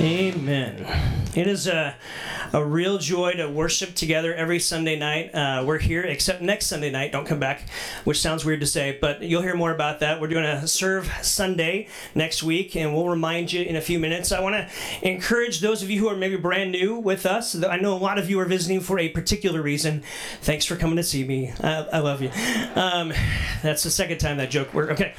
Amen. It is a, a real joy to worship together every Sunday night. Uh, we're here, except next Sunday night. Don't come back, which sounds weird to say, but you'll hear more about that. We're doing a Serve Sunday next week, and we'll remind you in a few minutes. I want to encourage those of you who are maybe brand new with us. I know a lot of you are visiting for a particular reason. Thanks for coming to see me. I, I love you. Um, that's the second time that joke worked. Okay,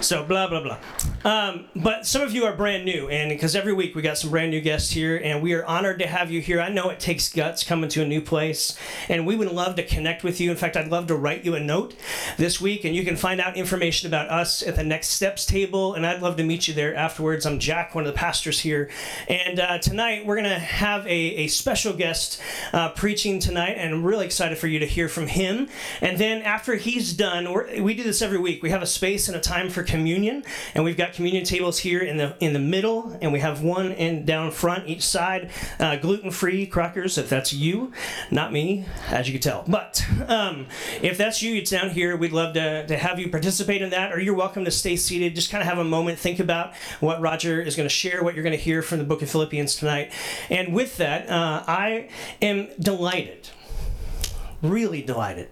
so blah, blah, blah. Um, but some of you are brand new, and because every week we got some brand new guests here, and we are honored to have you here. I know it takes guts coming to a new place, and we would love to connect with you. In fact, I'd love to write you a note this week, and you can find out information about us at the Next Steps table, and I'd love to meet you there afterwards. I'm Jack, one of the pastors here, and uh, tonight we're going to have a, a special guest uh, preaching tonight, and I'm really excited for you to hear from him. And then after he's done, we do this every week. We have a space and a time for communion, and we've got communion tables here in the in the middle, and we have one in down front each side. Uh, Gluten free crackers, if that's you, not me, as you can tell. But um, if that's you, it's down here. We'd love to, to have you participate in that, or you're welcome to stay seated. Just kind of have a moment, think about what Roger is going to share, what you're going to hear from the book of Philippians tonight. And with that, uh, I am delighted really delighted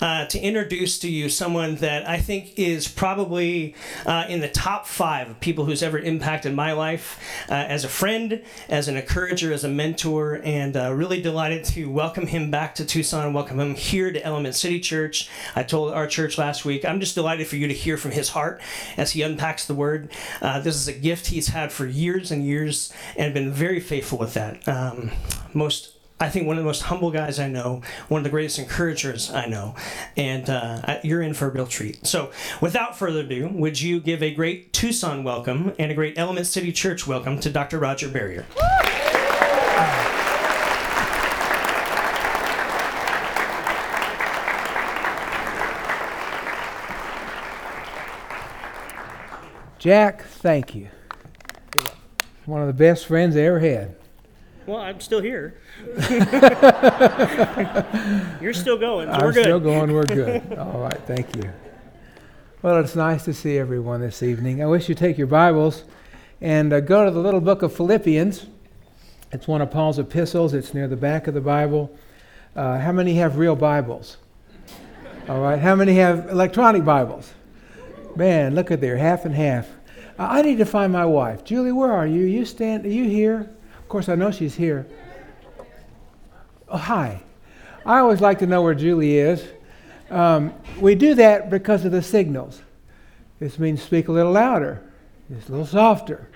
uh, to introduce to you someone that I think is probably uh, in the top five of people who's ever impacted my life uh, as a friend, as an encourager, as a mentor, and uh, really delighted to welcome him back to Tucson, and welcome him here to Element City Church. I told our church last week, I'm just delighted for you to hear from his heart as he unpacks the word. Uh, this is a gift he's had for years and years and been very faithful with that. Um, most I think one of the most humble guys I know, one of the greatest encouragers I know, and uh, you're in for a real treat. So, without further ado, would you give a great Tucson welcome and a great Element City Church welcome to Dr. Roger Barrier? Jack, thank you. One of the best friends I ever had. Well, I'm still here. You're still going. So I'm we're good. still going. We're good. All right. Thank you. Well, it's nice to see everyone this evening. I wish you'd take your Bibles and uh, go to the little book of Philippians. It's one of Paul's epistles. It's near the back of the Bible. Uh, how many have real Bibles? All right. How many have electronic Bibles? Man, look at there, half and half. Uh, I need to find my wife. Julie, where are you? You stand. Are you here? Course, I know she's here. Oh, hi. I always like to know where Julie is. Um, we do that because of the signals. This means speak a little louder, just a little softer.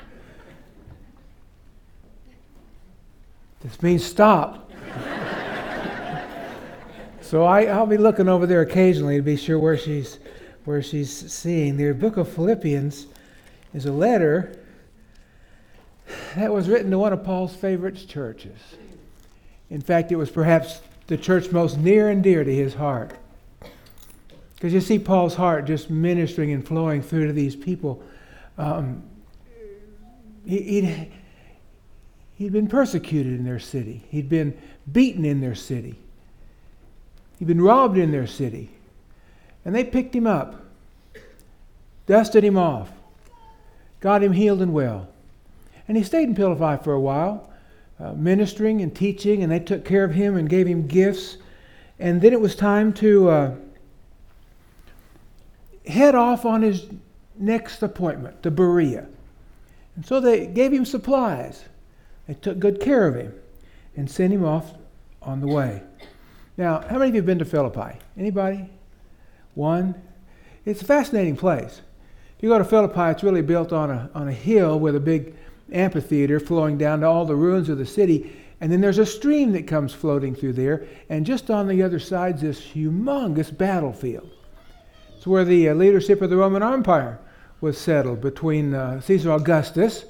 This means stop. so I, will be looking over there occasionally to be sure where she's, where she's seeing. The book of Philippians is a letter that was written to one of Paul's favorite churches. In fact, it was perhaps the church most near and dear to his heart. Because you see Paul's heart just ministering and flowing through to these people. Um, he, he'd, he'd been persecuted in their city, he'd been beaten in their city, he'd been robbed in their city. And they picked him up, dusted him off, got him healed and well. And he stayed in Philippi for a while uh, ministering and teaching, and they took care of him and gave him gifts. And then it was time to uh, head off on his next appointment to Berea. And so they gave him supplies. They took good care of him and sent him off on the way. Now, how many of you have been to Philippi? Anybody? One? It's a fascinating place. If you go to Philippi, it's really built on a, on a hill with a big amphitheater flowing down to all the ruins of the city. And then there's a stream that comes floating through there. And just on the other side is this humongous battlefield. It's where the uh, leadership of the Roman Empire was settled between uh, Caesar Augustus,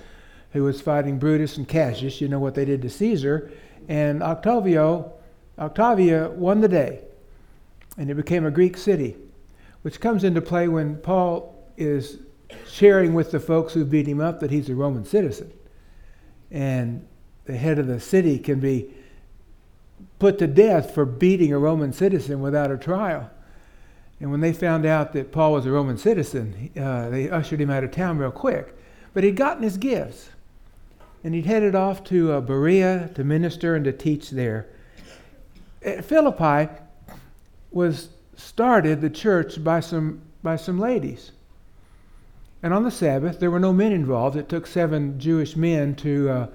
who was fighting Brutus and Cassius. You know what they did to Caesar. And Octavio, Octavia won the day. And it became a Greek city, which comes into play when Paul is sharing with the folks who beat him up that he's a Roman citizen. And the head of the city can be put to death for beating a Roman citizen without a trial. And when they found out that Paul was a Roman citizen, uh, they ushered him out of town real quick. But he'd gotten his gifts. and he'd headed off to uh, Berea to minister and to teach there. At Philippi was started the church by some by some ladies. And on the Sabbath, there were no men involved. It took seven Jewish men to uh,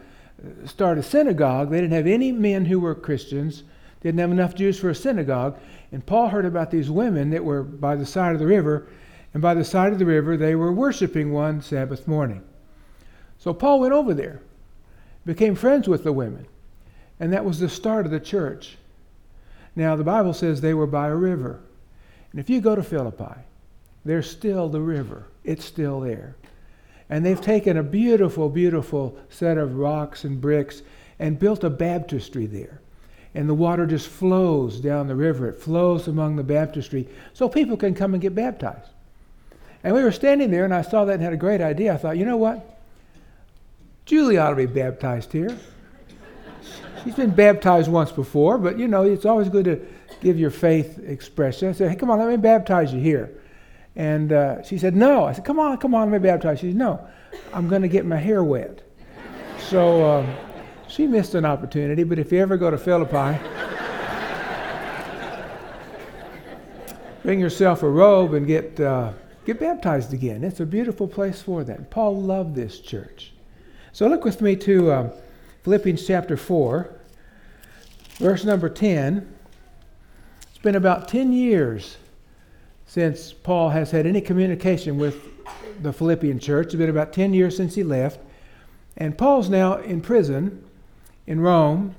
start a synagogue. They didn't have any men who were Christians. They didn't have enough Jews for a synagogue. And Paul heard about these women that were by the side of the river, and by the side of the river they were worshiping one Sabbath morning. So Paul went over there, became friends with the women, and that was the start of the church. Now, the Bible says they were by a river. And if you go to Philippi, there's still the river, it's still there. And they've taken a beautiful, beautiful set of rocks and bricks and built a baptistry there. And the water just flows down the river. It flows among the baptistry so people can come and get baptized. And we were standing there, and I saw that and had a great idea. I thought, you know what? Julie ought to be baptized here. She's been baptized once before, but you know, it's always good to give your faith expression. I said, hey, come on, let me baptize you here. And uh, she said, No. I said, Come on, come on, let me baptize. She said, No, I'm going to get my hair wet. So um, she missed an opportunity, but if you ever go to Philippi, bring yourself a robe and get, uh, get baptized again. It's a beautiful place for that. Paul loved this church. So look with me to uh, Philippians chapter 4, verse number 10. It's been about 10 years since Paul has had any communication with the Philippian church. It's been about 10 years since he left. And Paul's now in prison in Rome,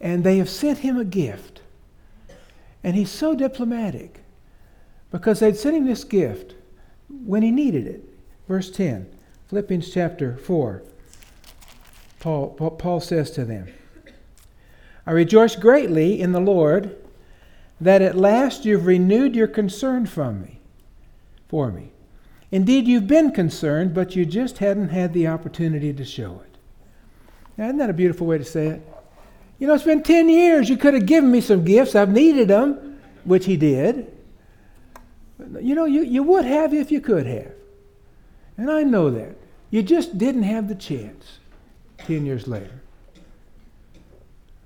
and they have sent him a gift. And he's so diplomatic because they'd sent him this gift when he needed it. Verse 10, Philippians chapter 4. Paul, Paul says to them, I rejoice greatly in the Lord that at last you've renewed your concern from me, for me. Indeed, you've been concerned, but you just hadn't had the opportunity to show it. Now, isn't that a beautiful way to say it? You know, it's been 10 years. You could have given me some gifts. I've needed them, which he did. You know, you, you would have if you could have. And I know that. You just didn't have the chance 10 years later.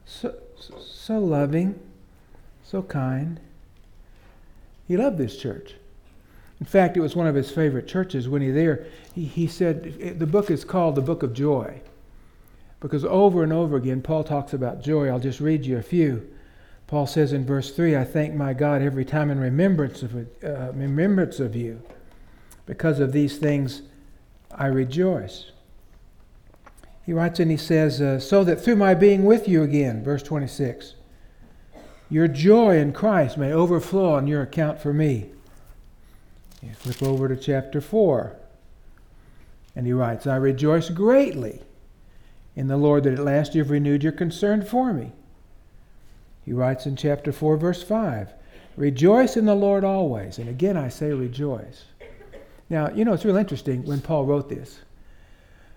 So, so loving so kind. He loved this church. In fact, it was one of his favorite churches when he there. He, he said the book is called the Book of Joy because over and over again Paul talks about joy. I'll just read you a few. Paul says in verse 3, I thank my God every time in remembrance of, uh, remembrance of you. Because of these things I rejoice. He writes and he says, uh, So that through my being with you again, verse 26, your joy in Christ may overflow on your account for me. You flip over to chapter 4. And he writes, I rejoice greatly in the Lord that at last you've renewed your concern for me. He writes in chapter 4, verse 5, Rejoice in the Lord always. And again I say rejoice. Now, you know, it's real interesting when Paul wrote this.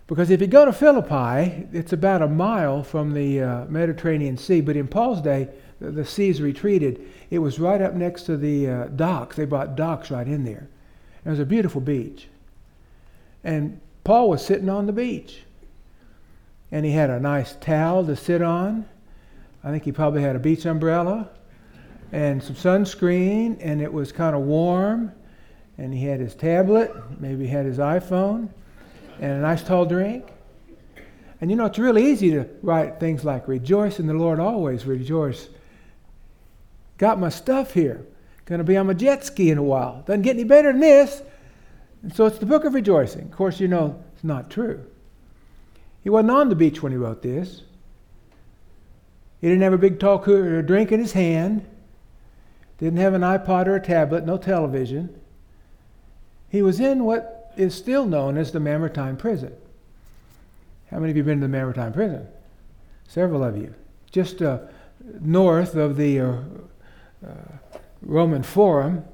Because if you go to Philippi, it's about a mile from the uh, Mediterranean Sea. But in Paul's day, the seas retreated, it was right up next to the uh, docks. They brought docks right in there. It was a beautiful beach. And Paul was sitting on the beach. And he had a nice towel to sit on. I think he probably had a beach umbrella and some sunscreen, and it was kind of warm. And he had his tablet, maybe he had his iPhone, and a nice tall drink. And you know, it's really easy to write things like, Rejoice in the Lord always, rejoice Got my stuff here. Going to be on my jet ski in a while. Doesn't get any better than this. And so it's the book of rejoicing. Of course, you know it's not true. He wasn't on the beach when he wrote this. He didn't have a big tall cooler, drink in his hand. Didn't have an iPod or a tablet, no television. He was in what is still known as the Mamertine prison. How many of you have been to the Mamertine prison? Several of you. Just uh, north of the uh, Roman Forum,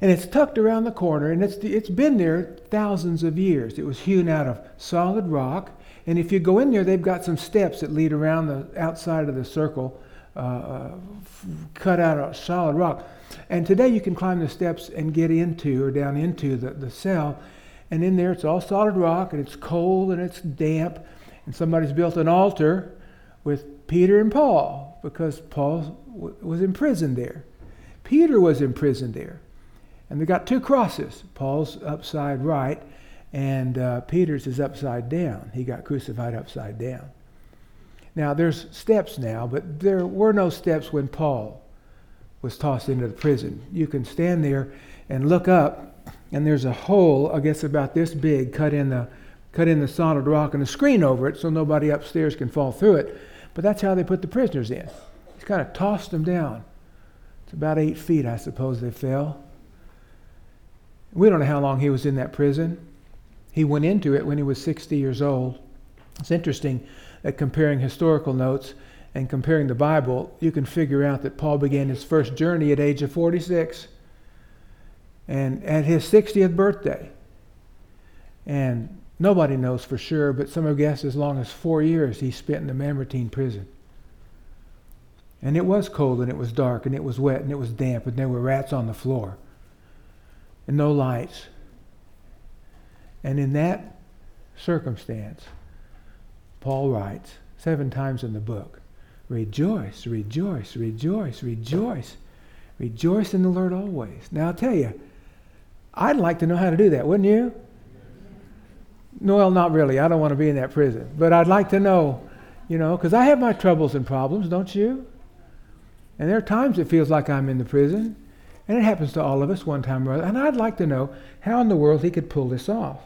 and it's tucked around the corner, and it's, it's been there thousands of years. It was hewn out of solid rock, and if you go in there, they've got some steps that lead around the outside of the circle, uh, uh, cut out of solid rock. And today you can climb the steps and get into or down into the, the cell, and in there it's all solid rock, and it's cold and it's damp, And somebody's built an altar with Peter and Paul because Paul was imprisoned there. Peter was imprisoned there. And they got two crosses. Paul's upside right, and uh, Peter's is upside down. He got crucified upside down. Now, there's steps now, but there were no steps when Paul was tossed into the prison. You can stand there and look up, and there's a hole, I guess about this big, cut in the cut in the solid rock and a screen over it so nobody upstairs can fall through it. But that's how they put the prisoners in. He's kind of tossed them down. It's about eight feet, I suppose they fell. We don't know how long he was in that prison. He went into it when he was 60 years old. It's interesting that comparing historical notes and comparing the Bible, you can figure out that Paul began his first journey at age of 46 and at his 60th birthday. And nobody knows for sure, but some have guessed as long as four years he spent in the Mamertine prison. And it was cold and it was dark and it was wet and it was damp and there were rats on the floor and no lights. And in that circumstance, Paul writes seven times in the book Rejoice, rejoice, rejoice, rejoice. Rejoice in the Lord always. Now, I'll tell you, I'd like to know how to do that, wouldn't you? No, well, not really. I don't want to be in that prison. But I'd like to know, you know, because I have my troubles and problems, don't you? And there are times it feels like I'm in the prison. And it happens to all of us one time or other. And I'd like to know how in the world he could pull this off.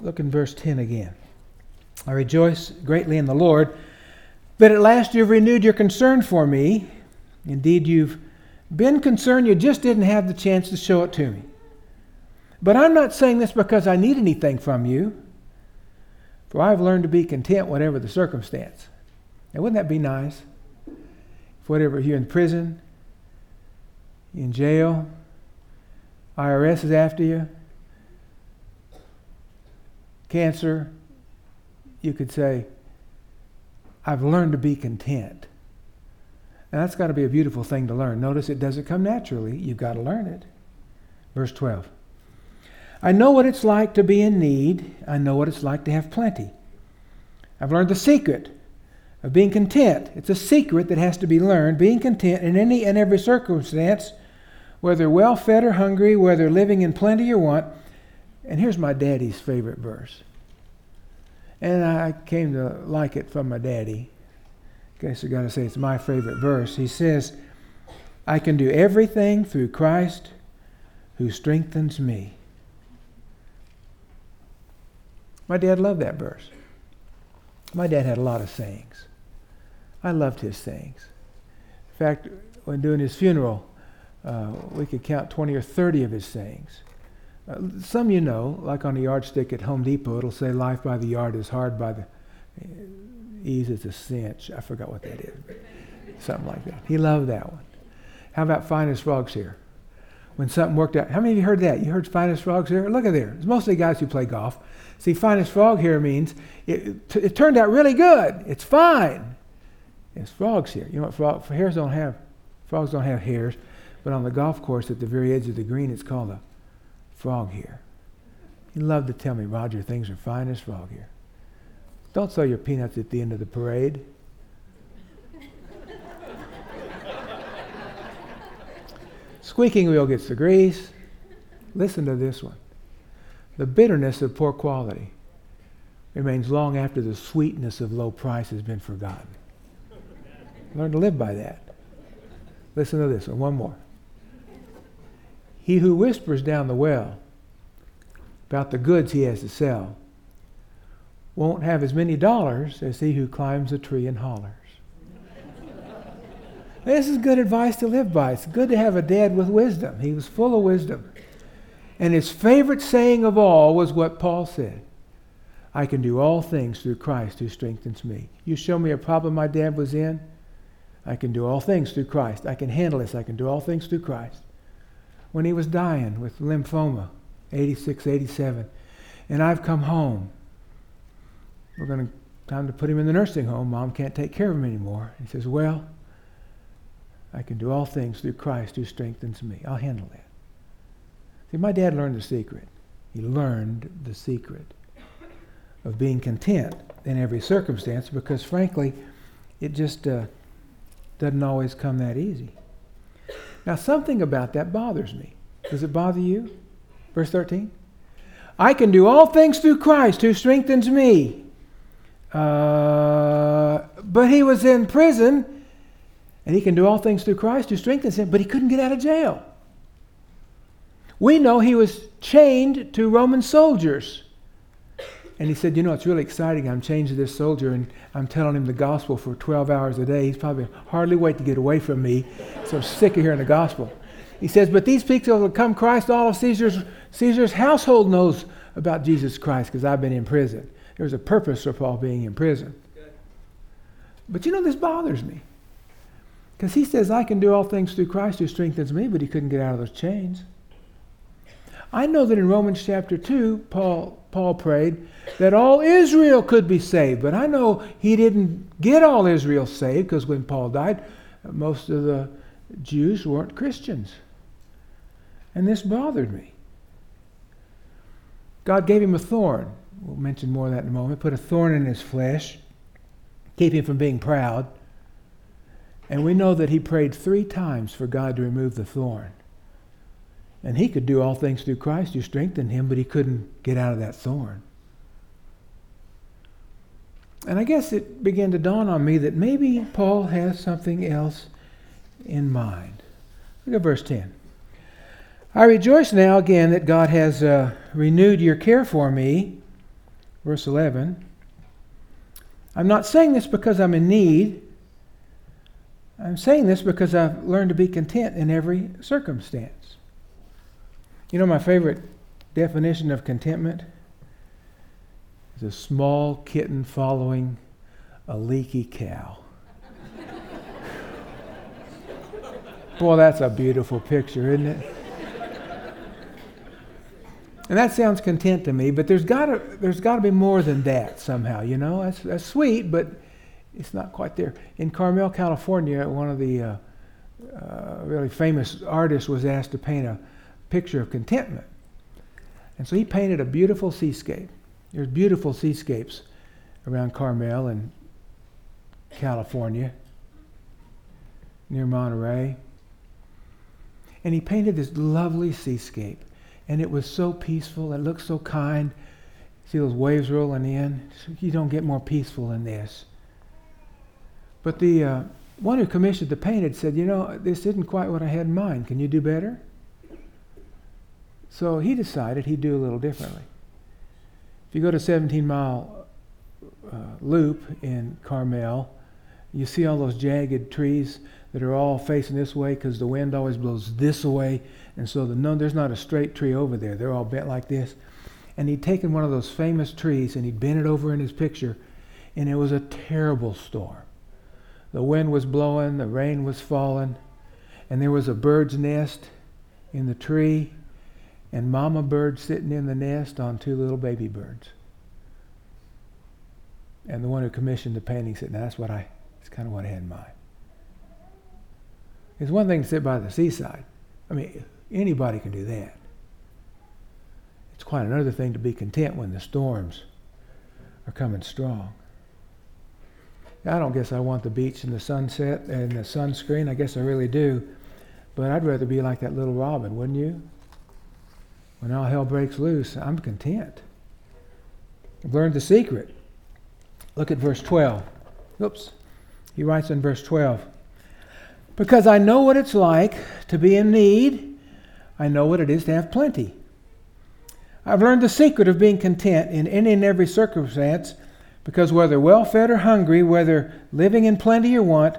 Look in verse 10 again. I rejoice greatly in the Lord that at last you've renewed your concern for me. Indeed, you've been concerned, you just didn't have the chance to show it to me. But I'm not saying this because I need anything from you, for I've learned to be content whatever the circumstance. Now, wouldn't that be nice? Whatever you're in prison, in jail, IRS is after you, cancer, you could say, I've learned to be content. Now that's got to be a beautiful thing to learn. Notice it doesn't come naturally, you've got to learn it. Verse 12. I know what it's like to be in need, I know what it's like to have plenty. I've learned the secret of being content. It's a secret that has to be learned. Being content in any and every circumstance, whether well fed or hungry, whether living in plenty or want. And here's my daddy's favorite verse. And I came to like it from my daddy. Guess I got to say it's my favorite verse. He says, I can do everything through Christ who strengthens me. My dad loved that verse. My dad had a lot of sayings. I loved his sayings. In fact, when doing his funeral, uh, we could count 20 or 30 of his sayings. Uh, some you know, like on the yardstick at Home Depot, it'll say, Life by the yard is hard by the uh, ease is a cinch. I forgot what that is, something like that. He loved that one. How about finest frogs here? When something worked out. How many of you heard that? You heard finest frogs here? Look at there. It's mostly guys who play golf. See, finest frog here means it, it turned out really good. It's fine. It's frogs here. You know what frog, hares don't have? Frogs don't have hairs. But on the golf course at the very edge of the green, it's called a frog here. He loved to tell me, Roger, things are fine as frog here. Don't sell your peanuts at the end of the parade. Squeaking wheel gets the grease. Listen to this one. The bitterness of poor quality remains long after the sweetness of low price has been forgotten. Learn to live by that. Listen to this one, one more. He who whispers down the well about the goods he has to sell won't have as many dollars as he who climbs a tree and hollers. this is good advice to live by. It's good to have a dad with wisdom. He was full of wisdom. And his favorite saying of all was what Paul said I can do all things through Christ who strengthens me. You show me a problem my dad was in, I can do all things through Christ. I can handle this. I can do all things through Christ. When he was dying with lymphoma, 86, 87, and I've come home, we're going to time to put him in the nursing home. Mom can't take care of him anymore. He says, Well, I can do all things through Christ who strengthens me. I'll handle that. See, my dad learned the secret. He learned the secret. of being content in every circumstance because, frankly, it just uh, doesn't always come that easy. Now, something about that bothers me. Does it bother you? Verse 13. I can do all things through Christ who strengthens me. Uh, but he was in prison, and he can do all things through Christ who strengthens him, but he couldn't get out of jail. We know he was chained to Roman soldiers. And he said, You know, it's really exciting. I'm changing this soldier and I'm telling him the gospel for 12 hours a day. He's probably hardly wait to get away from me. So I'm sick of hearing the gospel. He says, But these people will come Christ. All of Caesar's, Caesar's household knows about Jesus Christ because I've been in prison. There's a purpose for Paul being in prison. But you know, this bothers me. Because he says, I can do all things through Christ who strengthens me, but he couldn't get out of those chains. I know that in Romans chapter 2, Paul, Paul prayed that all Israel could be saved. But I know he didn't get all Israel saved because when Paul died, most of the Jews weren't Christians. And this bothered me. God gave him a thorn. We'll mention more of that in a moment. Put a thorn in his flesh, keep him from being proud. And we know that he prayed three times for God to remove the thorn. And he could do all things through Christ who strengthened him, but he couldn't get out of that thorn. And I guess it began to dawn on me that maybe Paul has something else in mind. Look at verse 10. I rejoice now again that God has uh, renewed your care for me. Verse 11. I'm not saying this because I'm in need. I'm saying this because I've learned to be content in every circumstance. You know, my favorite definition of contentment is a small kitten following a leaky cow. Boy, that's a beautiful picture, isn't it? And that sounds content to me, but there's got to there's got to be more than that somehow, you know. That's that's sweet, but it's not quite there. In Carmel, California, one of the uh, uh, really famous artists was asked to paint a picture of contentment. And so he painted a beautiful seascape. There's beautiful seascapes around Carmel in California, near Monterey. And he painted this lovely seascape. And it was so peaceful. It looked so kind. See those waves rolling in? You don't get more peaceful than this. But the uh, one who commissioned the painting said, You know, this isn't quite what I had in mind. Can you do better? So he decided he'd do a little differently. If you go to 17 Mile uh, Loop in Carmel, you see all those jagged trees that are all facing this way because the wind always blows this way. And so the, no, there's not a straight tree over there. They're all bent like this. And he'd taken one of those famous trees and he'd bent it over in his picture. And it was a terrible storm. The wind was blowing, the rain was falling, and there was a bird's nest in the tree and mama bird sitting in the nest on two little baby birds. And the one who commissioned the painting said, now that's what I, that's kind of what I had in mind. It's one thing to sit by the seaside. I mean, anybody can do that. It's quite another thing to be content when the storms are coming strong. I don't guess I want the beach and the sunset and the sunscreen. I guess I really do. But I'd rather be like that little robin, wouldn't you? When all hell breaks loose, I'm content. I've learned the secret. Look at verse 12. Oops. He writes in verse 12 Because I know what it's like to be in need, I know what it is to have plenty. I've learned the secret of being content in any and every circumstance because whether well fed or hungry, whether living in plenty or want,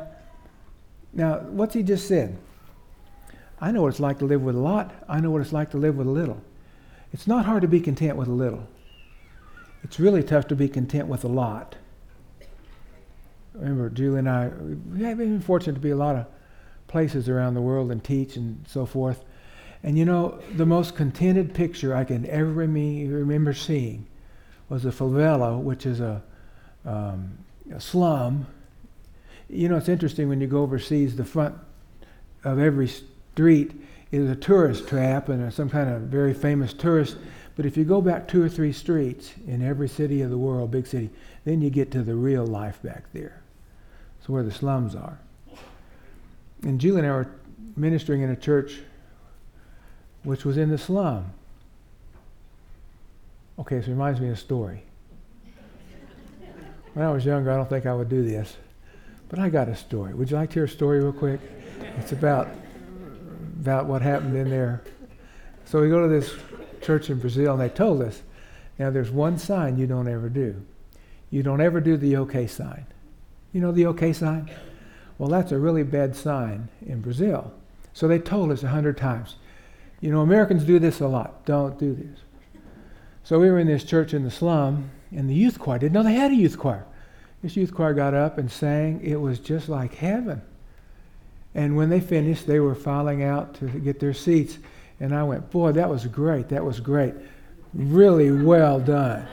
now what's he just said? I know what it's like to live with a lot, I know what it's like to live with a little. It's not hard to be content with a little. It's really tough to be content with a lot. Remember, Julie and I, we have been fortunate to be a lot of places around the world and teach and so forth. And you know, the most contented picture I can ever remember seeing was a favela, which is a, um, a slum. You know, it's interesting when you go overseas, the front of every street is a tourist trap and some kind of very famous tourist. But if you go back two or three streets in every city of the world, big city, then you get to the real life back there. It's where the slums are. And Julie and I were ministering in a church which was in the slum. Okay, it reminds me of a story. When I was younger, I don't think I would do this, but I got a story. Would you like to hear a story real quick? It's about about what happened in there. So we go to this church in Brazil, and they told us, now there's one sign you don't ever do. You don't ever do the OK sign. You know the OK sign? Well, that's a really bad sign in Brazil. So they told us a hundred times. You know, Americans do this a lot. Don't do this. So we were in this church in the slum, and the youth choir didn't know they had a youth choir. This youth choir got up and sang. It was just like heaven. And when they finished, they were filing out to get their seats. And I went, Boy, that was great. That was great. Really well done.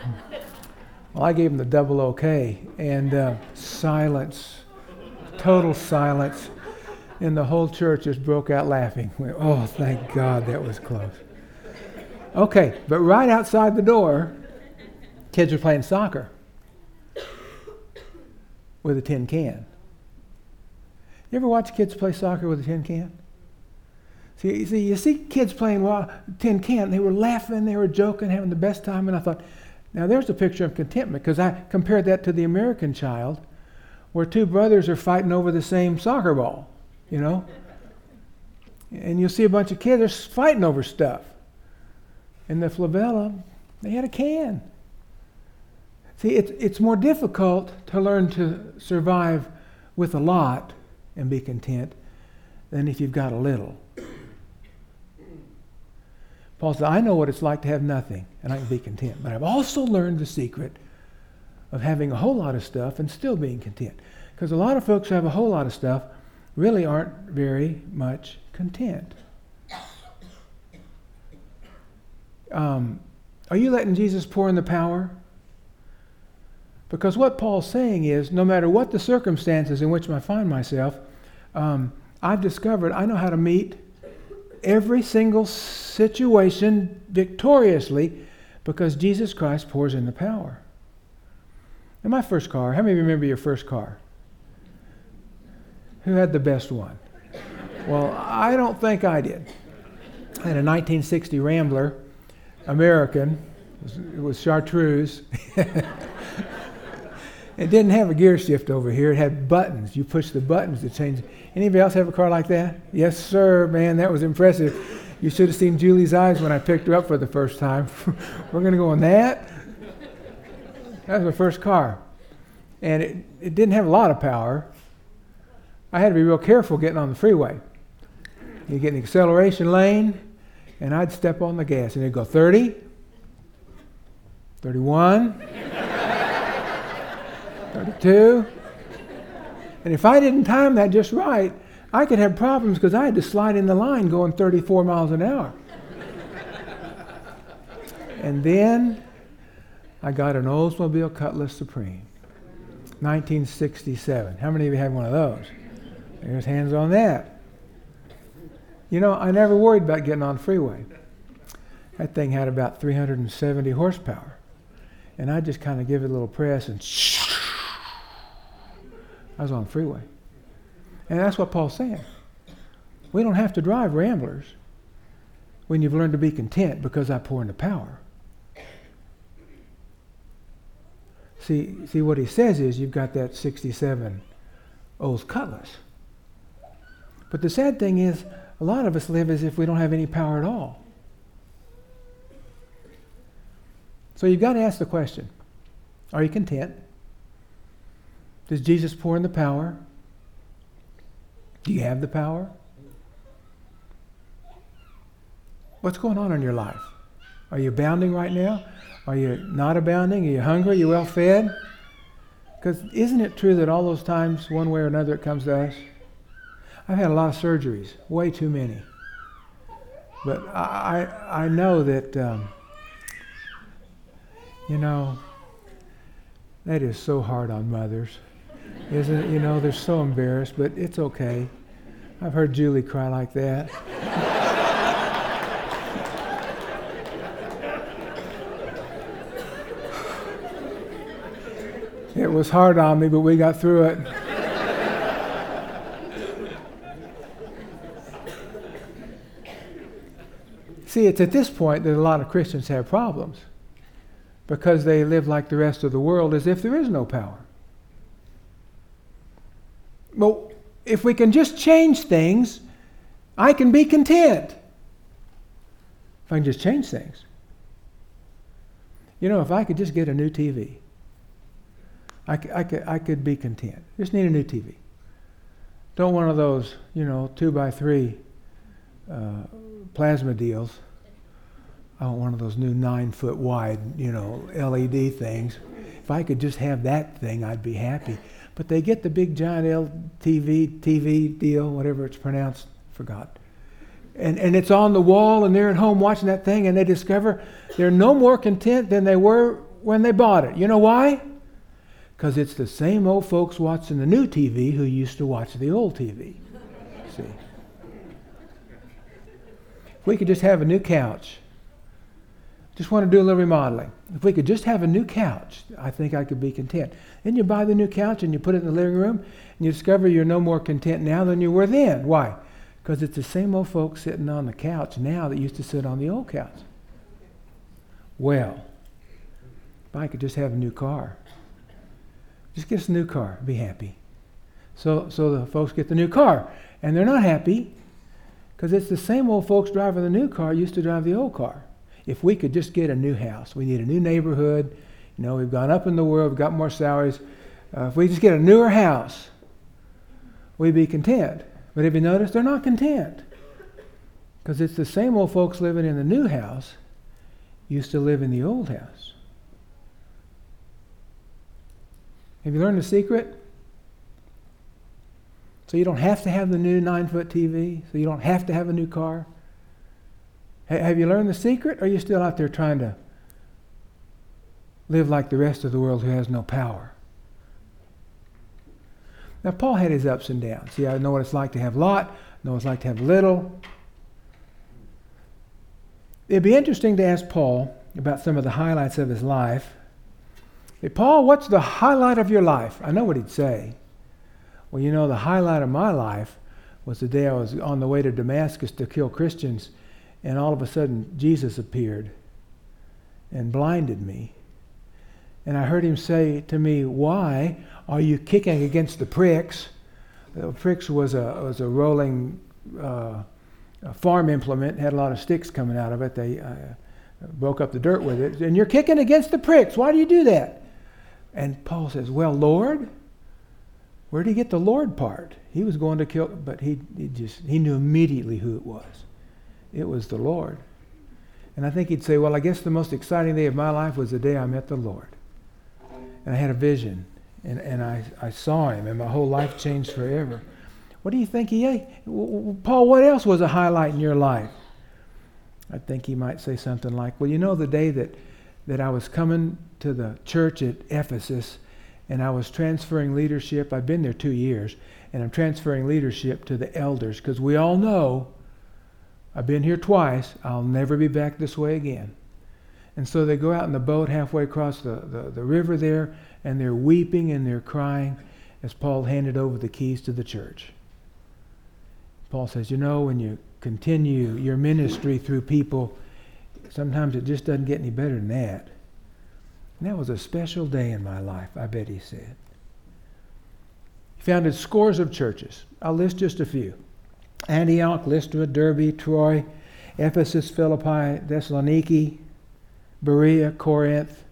Well, I gave them the double okay. And uh, silence, total silence. And the whole church just broke out laughing. Oh, thank God that was close. Okay, but right outside the door, kids were playing soccer with a tin can. You ever watch kids play soccer with a tin can? See, see, you see kids playing tin can. They were laughing, they were joking, having the best time, and I thought, now there's a picture of contentment because I compared that to the American child, where two brothers are fighting over the same soccer ball, you know. And you'll see a bunch of kids they're fighting over stuff. In the favela, they had a can. See, it's, it's more difficult to learn to survive with a lot and be content than if you've got a little. Paul said, I know what it's like to have nothing, and I can be content. But I've also learned the secret of having a whole lot of stuff and still being content. Because a lot of folks who have a whole lot of stuff really aren't very much content. Um, are you letting Jesus pour in the power? Because what Paul's saying is no matter what the circumstances in which I find myself, um, I've discovered I know how to meet every single situation victoriously because Jesus Christ pours in the power. In my first car, how many remember your first car? Who had the best one? Well, I don't think I did. I had a 1960 Rambler, American. It was, it was chartreuse. It didn't have a gear shift over here. It had buttons. You push the buttons to change. Anybody else have a car like that? Yes, sir, man. That was impressive. You should have seen Julie's eyes when I picked her up for the first time. We're going to go on that. That was my first car. And it, it didn't have a lot of power. I had to be real careful getting on the freeway. You get in the acceleration lane, and I'd step on the gas, and it'd go 30, 31. 32. And if I didn't time that just right, I could have problems because I had to slide in the line going 34 miles an hour. and then I got an Oldsmobile Cutlass Supreme, 1967. How many of you had one of those? There's hands on that. You know, I never worried about getting on the freeway. That thing had about 370 horsepower. And I just kind of give it a little press and I was on the freeway. And that's what Paul's saying. We don't have to drive ramblers when you've learned to be content because I pour into power. See, see what he says is you've got that 67 Olds Cutlass. But the sad thing is, a lot of us live as if we don't have any power at all. So you've got to ask the question Are you content? Does Jesus pour in the power? Do you have the power? What's going on in your life? Are you abounding right now? Are you not abounding? Are you hungry? Are you well fed? Because isn't it true that all those times, one way or another, it comes to us? I've had a lot of surgeries, way too many. But I, I, know that, um, you know, that is so hard on mothers. Isn't it? You know, they're so embarrassed, but it's okay. I've heard Julie cry like that. it was hard on me, but we got through it. See, it's at this point that a lot of Christians have problems because they live like the rest of the world as if there is no power. Well, if we can just change things, I can be content. If I can just change things. You know, if I could just get a new TV, I could, I could, I could be content. Just need a new TV. Don't want one of those, you know, two by three uh, plasma deals. I want one of those new nine foot wide, you know, LED things. If I could just have that thing, I'd be happy. But they get the big giant LTV TV deal, whatever it's pronounced, forgot. And, and it's on the wall, and they're at home watching that thing, and they discover they're no more content than they were when they bought it. You know why? Because it's the same old folks watching the new TV who used to watch the old TV. See? If we could just have a new couch, just want to do a little remodeling. If we could just have a new couch, I think I could be content. Then you buy the new couch and you put it in the living room, and you discover you're no more content now than you were then. Why? Because it's the same old folks sitting on the couch now that used to sit on the old couch. Well, if I could just have a new car, just get us a new car, be happy. So, so the folks get the new car, and they're not happy because it's the same old folks driving the new car used to drive the old car. If we could just get a new house, we need a new neighborhood. You know, we've gone up in the world, we've got more salaries. Uh, if we just get a newer house, we'd be content. But if you notice, they're not content because it's the same old folks living in the new house used to live in the old house. Have you learned the secret? So you don't have to have the new nine foot TV, so you don't have to have a new car. Have you learned the secret, or are you still out there trying to live like the rest of the world who has no power? Now, Paul had his ups and downs. See, I know what it's like to have a lot, I know what it's like to have little. It'd be interesting to ask Paul about some of the highlights of his life. Hey, Paul, what's the highlight of your life? I know what he'd say. Well, you know, the highlight of my life was the day I was on the way to Damascus to kill Christians, and all of a sudden Jesus appeared and blinded me. And I heard him say to me, Why are you kicking against the pricks? The pricks was a, was a rolling uh, a farm implement, had a lot of sticks coming out of it. They uh, broke up the dirt with it. And you're kicking against the pricks. Why do you do that? And Paul says, Well, Lord, where did he get the Lord part? He was going to kill, but he, he just he knew immediately who it was. It was the Lord. And I think he'd say, Well, I guess the most exciting day of my life was the day I met the Lord. And I had a vision, and, and I, I saw him, and my whole life changed forever. What do you think he ate? Paul, what else was a highlight in your life? I think he might say something like, Well, you know, the day that, that I was coming to the church at Ephesus and I was transferring leadership, I've been there two years, and I'm transferring leadership to the elders because we all know I've been here twice, I'll never be back this way again. And so they go out in the boat halfway across the, the, the river there, and they're weeping and they're crying as Paul handed over the keys to the church. Paul says, You know, when you continue your ministry through people, sometimes it just doesn't get any better than that. And that was a special day in my life, I bet he said. He founded scores of churches. I'll list just a few Antioch, Lystra, Derbe, Troy, Ephesus, Philippi, Thessaloniki, Berea, Corinth.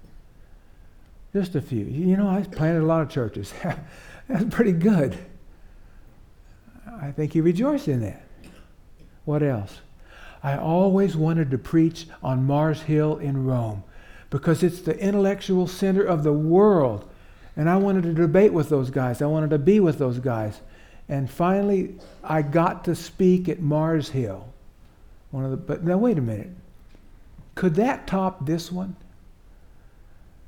Just a few. You know, I planted a lot of churches. That's pretty good. I think he rejoiced in that. What else? I always wanted to preach on Mars Hill in Rome because it's the intellectual center of the world. And I wanted to debate with those guys. I wanted to be with those guys. And finally, I got to speak at Mars Hill. One of the, but now, wait a minute. Could that top this one?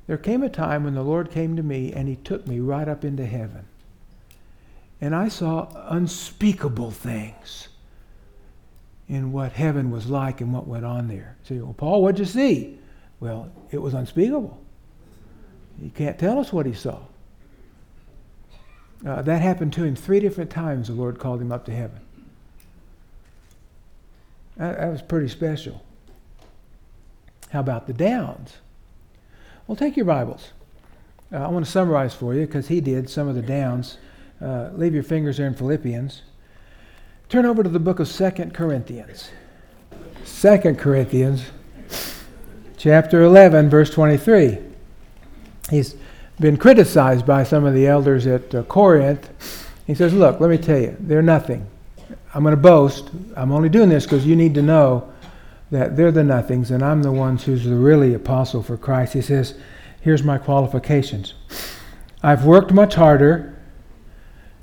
There came a time when the Lord came to me and He took me right up into heaven. And I saw unspeakable things in what heaven was like and what went on there. So, well, Paul, what'd you see? Well, it was unspeakable. He can't tell us what he saw. Uh, that happened to him three different times. The Lord called him up to heaven. That, that was pretty special. How about the downs? Well, take your Bibles. Uh, I want to summarize for you because he did some of the downs. Uh, leave your fingers there in Philippians. Turn over to the book of Second Corinthians. Second Corinthians, chapter 11, verse 23. He's been criticized by some of the elders at uh, Corinth. He says, Look, let me tell you, they're nothing. I'm going to boast. I'm only doing this because you need to know that they're the nothings and I'm the ones who's the really apostle for Christ. He says, Here's my qualifications I've worked much harder,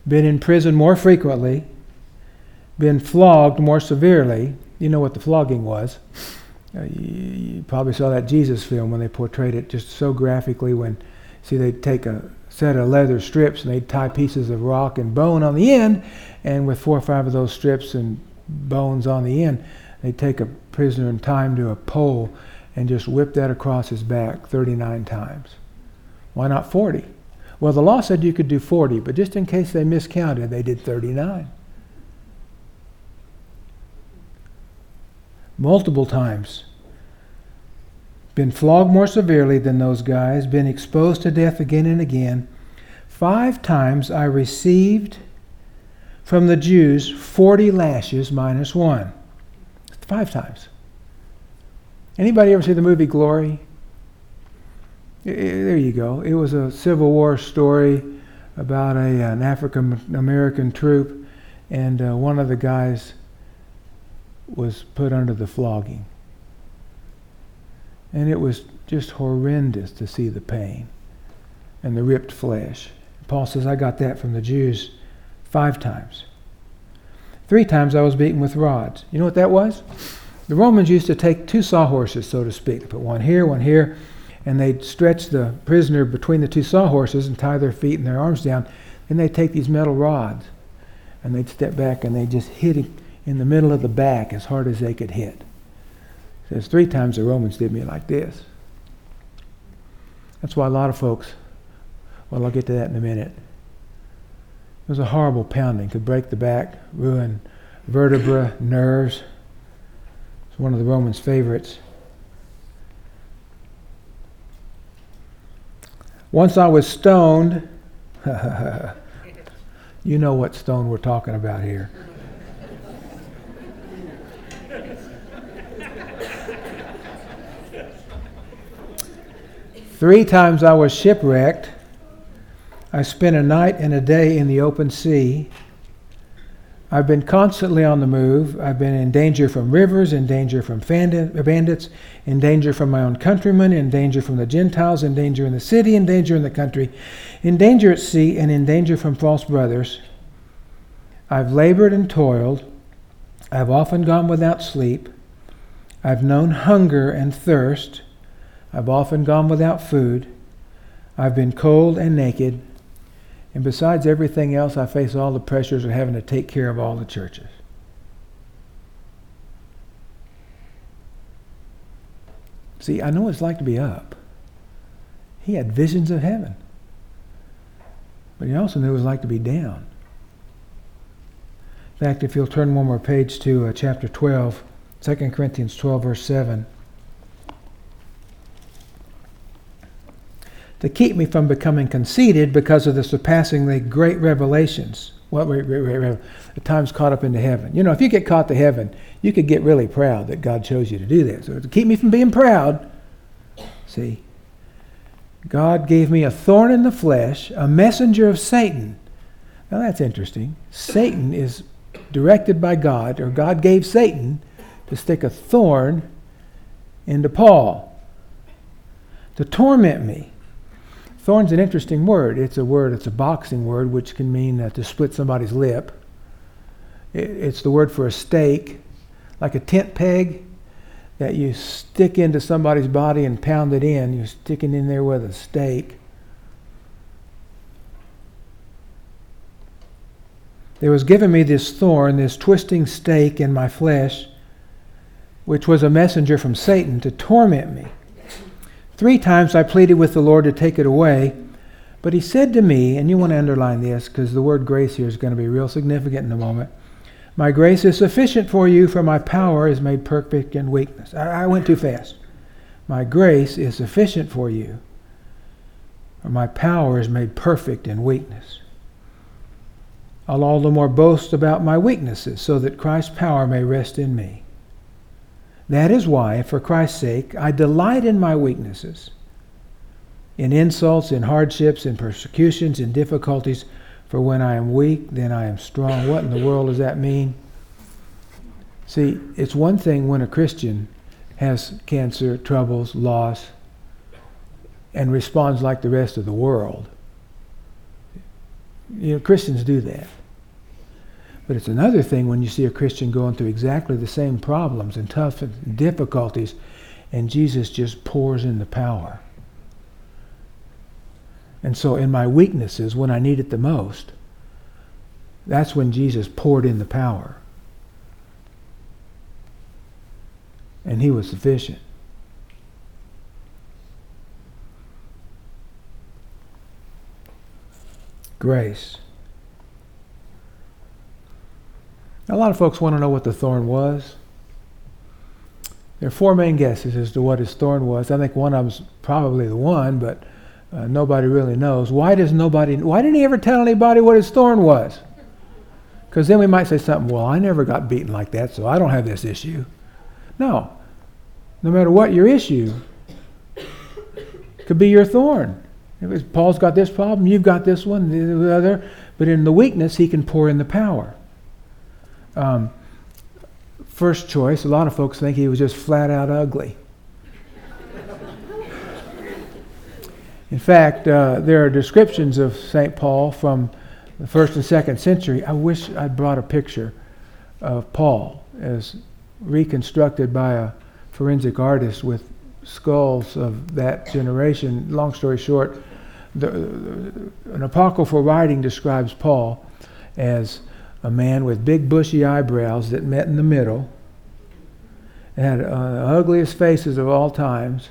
been in prison more frequently, been flogged more severely. You know what the flogging was. Uh, you, you, probably saw that Jesus film when they portrayed it just so graphically. When see they'd take a set of leather strips and they'd tie pieces of rock and bone on the end, and with four or five of those strips and bones on the end, they'd take a prisoner and tie him to a pole and just whip that across his back 39 times. Why not 40? Well, the law said you could do 40, but just in case they miscounted, they did 39. multiple times. Been flogged more severely than those guys, been exposed to death again and again. Five times I received from the Jews 40 lashes minus one. Five times. Anybody ever see the movie Glory? there you go. It was a Civil War story about a, an African American troop, and uh, one of the guys was put under the flogging. And it was just horrendous to see the pain and the ripped flesh. Paul says, I got that from the Jews five times. Three times I was beaten with rods. You know what that was? The Romans used to take two sawhorses, so to speak. They put one here, one here, and they'd stretch the prisoner between the two sawhorses and tie their feet and their arms down. Then they'd take these metal rods and they'd step back and they'd just hit him in the middle of the back as hard as they could hit. Says three times the Romans did me like this. That's why a lot of folks, well, I'll get to that in a minute. It was a horrible pounding, could break the back, ruin vertebra, nerves. It's one of the Romans' favorites. Once I was stoned. you know what stone we're talking about here. Three times I was shipwrecked. I spent a night and a day in the open sea. I've been constantly on the move. I've been in danger from rivers, in danger from bandits, in danger from my own countrymen, in danger from the Gentiles, in danger in the city, in danger in the country, in danger at sea, and in danger from false brothers. I've labored and toiled. I've often gone without sleep. I've known hunger and thirst. I've often gone without food. I've been cold and naked. And besides everything else, I face all the pressures of having to take care of all the churches. See, I know what it's like to be up. He had visions of heaven. But he also knew what it was like to be down. In fact, if you'll turn one more page to uh, chapter 12, 2 Corinthians 12, verse 7. To keep me from becoming conceited because of the surpassingly great revelations. What the time's caught up into heaven. You know, if you get caught to heaven, you could get really proud that God chose you to do this. So to keep me from being proud, see, God gave me a thorn in the flesh, a messenger of Satan. Now that's interesting. Satan is directed by God, or God gave Satan to stick a thorn into Paul to torment me. Thorn's an interesting word. It's a word, it's a boxing word, which can mean uh, to split somebody's lip. It, it's the word for a stake, like a tent peg that you stick into somebody's body and pound it in. You're sticking in there with a stake. There was given me this thorn, this twisting stake in my flesh, which was a messenger from Satan to torment me. Three times I pleaded with the Lord to take it away, But he said to me, and you want to underline this because the word grace here is going to be real significant in a moment. My grace is sufficient for you, for my power is made perfect in weakness. I, I went too fast. My grace is sufficient for you, for my power is made perfect in weakness. I'll all the more boast about my weaknesses, so that Christ's power may rest in me. That is why, for Christ's sake, I delight in my weaknesses, in insults, in hardships, in persecutions, in difficulties. For when I am weak, then I am strong. What in the world does that mean? See, it's one thing when a Christian has cancer, troubles, loss, and responds like the rest of the world. You know, Christians do that. But it's another thing when you see a Christian going through exactly the same problems and tough difficulties, and Jesus just pours in the power. And so, in my weaknesses, when I need it the most, that's when Jesus poured in the power. And he was sufficient. Grace. A lot of folks want to know what the thorn was. There are four main guesses as to what his thorn was. I think one of them's probably the one, but uh, nobody really knows. Why does nobody? Why didn't he ever tell anybody what his thorn was? Because then we might say something. Well, I never got beaten like that, so I don't have this issue. No. No matter what your issue, could be your thorn. If Paul's got this problem, you've got this one, the other. But in the weakness, he can pour in the power. Um, first choice, a lot of folks think he was just flat out ugly. In fact, uh, there are descriptions of St. Paul from the first and second century. I wish I'd brought a picture of Paul as reconstructed by a forensic artist with skulls of that generation. Long story short, the, an apocryphal writing describes Paul as a man with big bushy eyebrows that met in the middle, had uh, the ugliest faces of all times,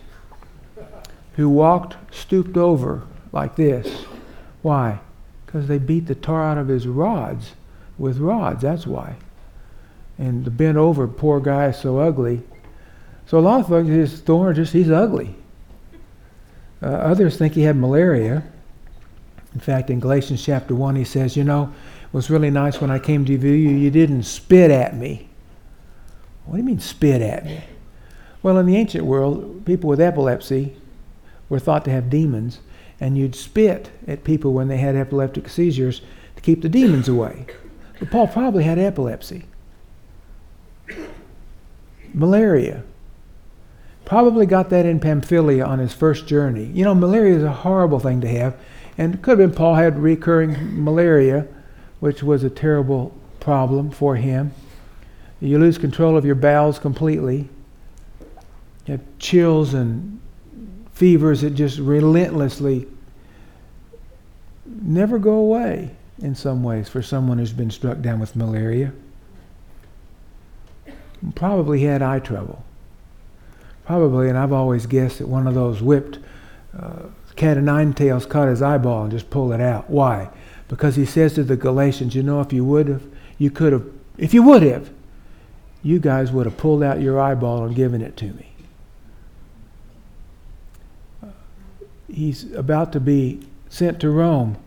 who walked stooped over like this. Why? Because they beat the tar out of his rods with rods, that's why. And the bent over poor guy is so ugly. So a lot of folks, his thorn just, he's ugly. Uh, others think he had malaria. In fact, in Galatians chapter 1, he says, You know, was really nice when I came to you. You didn't spit at me. What do you mean, spit at me? Well, in the ancient world, people with epilepsy were thought to have demons, and you'd spit at people when they had epileptic seizures to keep the demons away. But Paul probably had epilepsy, malaria. Probably got that in Pamphylia on his first journey. You know, malaria is a horrible thing to have, and it could have been Paul had recurring malaria which was a terrible problem for him. You lose control of your bowels completely. You have chills and fevers that just relentlessly never go away in some ways for someone who's been struck down with malaria. Probably had eye trouble. Probably, and I've always guessed that one of those whipped uh, cat of nine tails caught his eyeball and just pulled it out. Why? Because he says to the Galatians, you know, if you would have, you could have, if you would have, you guys would have pulled out your eyeball and given it to me. He's about to be sent to Rome,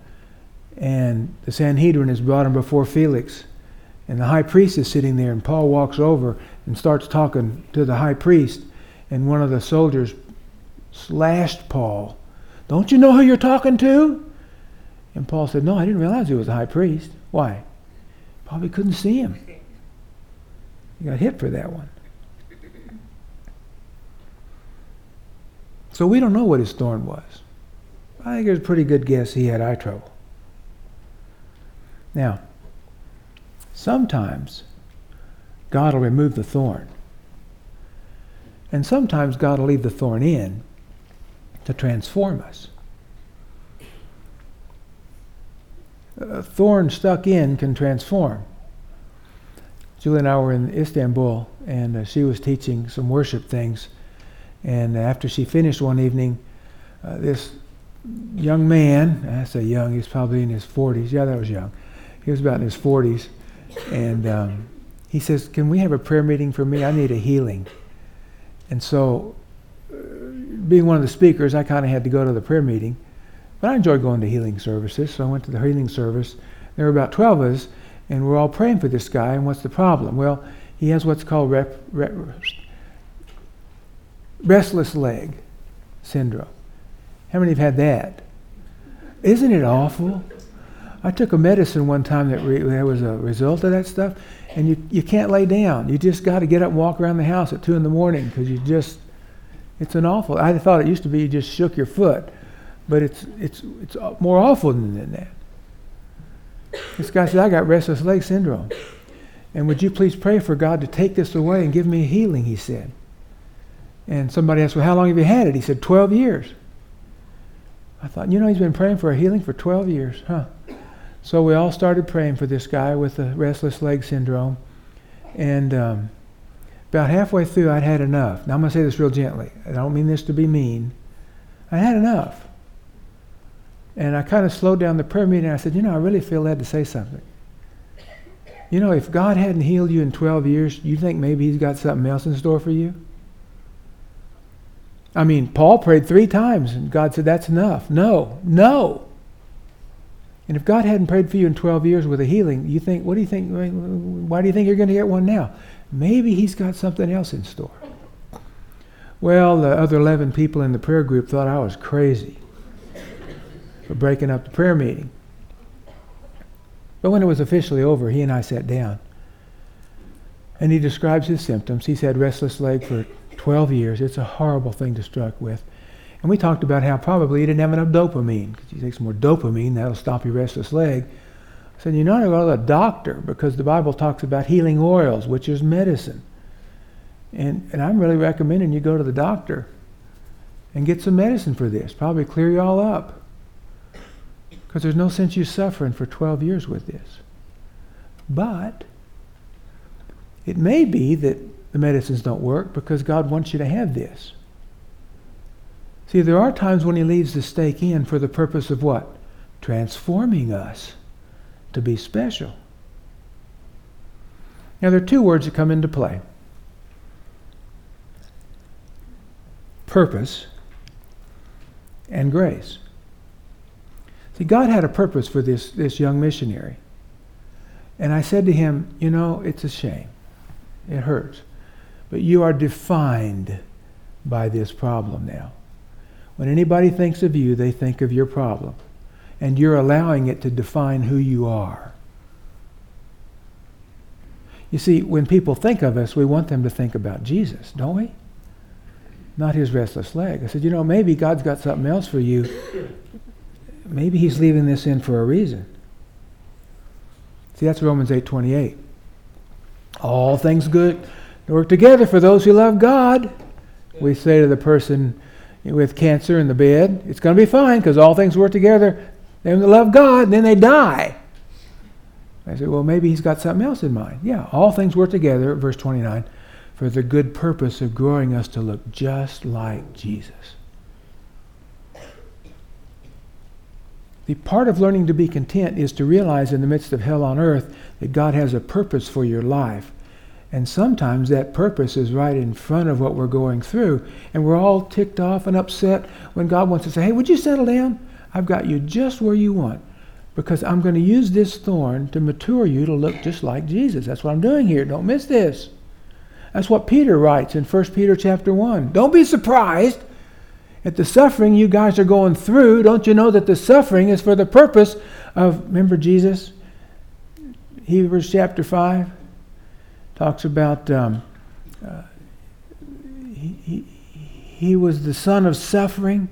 and the Sanhedrin has brought him before Felix. And the high priest is sitting there, and Paul walks over and starts talking to the high priest. And one of the soldiers slashed Paul. Don't you know who you're talking to? And Paul said, No, I didn't realize he was a high priest. Why? Probably couldn't see him. He got hit for that one. So we don't know what his thorn was. I think it's a pretty good guess he had eye trouble. Now, sometimes God will remove the thorn. And sometimes God will leave the thorn in to transform us. A thorn stuck in can transform. Julie and I were in Istanbul, and uh, she was teaching some worship things. And after she finished one evening, uh, this young man, I say young, he's probably in his 40s. Yeah, that was young. He was about in his 40s. And um, he says, Can we have a prayer meeting for me? I need a healing. And so, uh, being one of the speakers, I kind of had to go to the prayer meeting. But I enjoyed going to healing services, so I went to the healing service. There were about 12 of us, and we're all praying for this guy. And what's the problem? Well, he has what's called rep, rep, restless leg syndrome. How many have had that? Isn't it awful? I took a medicine one time that re- there was a result of that stuff, and you, you can't lay down. You just got to get up and walk around the house at 2 in the morning because you just, it's an awful. I thought it used to be you just shook your foot, but it's, it's, it's more awful than, that. This guy said, I got restless leg syndrome. And would you please pray for God to take this away and give me healing, he said. And somebody asked, Well, how long have you had it? He said, 12 years. I thought, you know, he's been praying for a healing for 12 years, huh? So we all started praying for this guy with the restless leg syndrome. And um, about halfway through, I'd had enough. Now, I'm going to say this real gently. I don't mean this to be mean. I had enough. And I kind of slowed down the prayer meeting. I said, you know, I really feel led to say something. You know, if God hadn't healed you in 12 years, you think maybe He's got something else in store for you? I mean, Paul prayed three times, and God said, That's enough. No, no. And if God hadn't prayed for you in 12 years with a healing, you think, what do you think? Why do you think you're going to get one now? Maybe He's got something else in store. Well, the other 11 people in the prayer group thought I was crazy for breaking up the prayer meeting. But when it was officially over, he and I sat down. And he describes his symptoms. He's had restless leg for 12 years. It's a horrible thing to struggle with. And we talked about how probably he didn't have enough dopamine. Because you take some more dopamine, that'll stop your restless leg. I said, you know, how to go to the doctor because the Bible talks about healing oils, which is medicine. And, and I'm really recommending you go to the doctor and get some medicine for this. Probably clear you all up. Because there's no sense you suffering for 12 years with this. But it may be that the medicines don't work because God wants you to have this. See, there are times when He leaves the stake in for the purpose of what? Transforming us to be special. Now, there are two words that come into play purpose and grace. See, God had a purpose for this, this young missionary. And I said to him, You know, it's a shame. It hurts. But you are defined by this problem now. When anybody thinks of you, they think of your problem. And you're allowing it to define who you are. You see, when people think of us, we want them to think about Jesus, don't we? Not his restless leg. I said, you know, maybe God's got something else for you maybe he's leaving this in for a reason. See, that's Romans 8:28. All things good work together for those who love God. We say to the person with cancer in the bed, it's going to be fine because all things work together. They love God, and then they die. I say, well, maybe he's got something else in mind. Yeah, all things work together, verse 29, for the good purpose of growing us to look just like Jesus. The part of learning to be content is to realize in the midst of hell on earth that God has a purpose for your life. And sometimes that purpose is right in front of what we're going through. And we're all ticked off and upset when God wants to say, hey, would you settle down? I've got you just where you want. Because I'm going to use this thorn to mature you to look just like Jesus. That's what I'm doing here. Don't miss this. That's what Peter writes in 1 Peter chapter 1. Don't be surprised at the suffering you guys are going through, don't you know that the suffering is for the purpose of, remember Jesus? Hebrews chapter 5 talks about um, uh, he, he, he was the son of suffering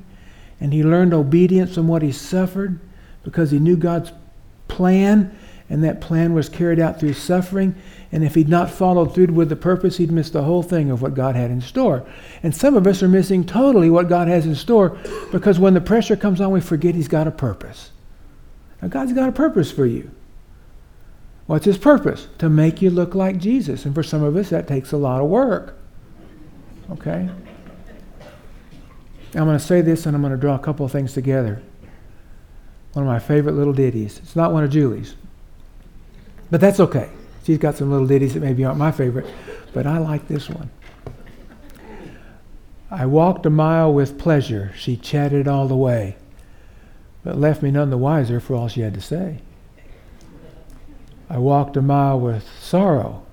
and he learned obedience from what he suffered because he knew God's plan and that plan was carried out through suffering. And if he'd not followed through with the purpose, he'd miss the whole thing of what God had in store. And some of us are missing totally what God has in store because when the pressure comes on, we forget he's got a purpose. Now, God's got a purpose for you. What's his purpose? To make you look like Jesus. And for some of us, that takes a lot of work. Okay? I'm going to say this and I'm going to draw a couple of things together. One of my favorite little ditties. It's not one of Julie's, but that's okay. She's got some little ditties that maybe aren't my favorite, but I like this one. I walked a mile with pleasure. She chatted all the way, but left me none the wiser for all she had to say. I walked a mile with sorrow,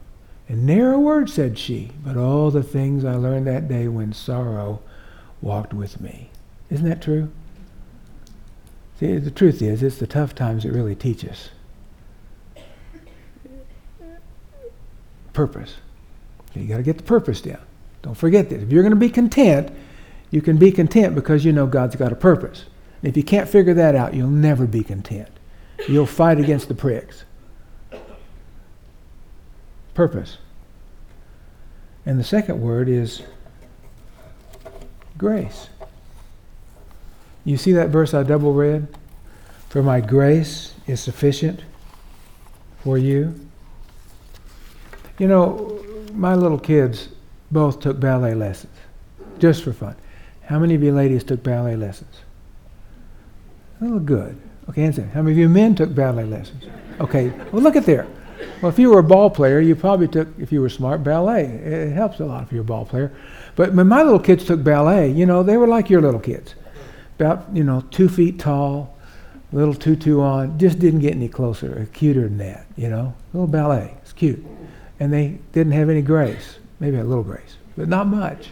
and ne'er a word said she, but all the things I learned that day when sorrow walked with me. Isn't that true? See, the truth is, it's the tough times that really teach us. Purpose. You got to get the purpose down. Don't forget this. If you're going to be content, you can be content because you know God's got a purpose. And if you can't figure that out, you'll never be content. You'll fight against the pricks. Purpose. And the second word is grace. You see that verse I double read? For my grace is sufficient for you. You know, my little kids both took ballet lessons, just for fun. How many of you ladies took ballet lessons? Oh, good. Okay, answer. How many of you men took ballet lessons? Okay, well, look at there. Well, if you were a ball player, you probably took, if you were smart, ballet. It helps a lot if you're a ball player. But when my little kids took ballet, you know, they were like your little kids. About, you know, two feet tall, little tutu on, just didn't get any closer, or cuter than that, you know. A little ballet, it's cute. And they didn't have any grace maybe a little grace, but not much.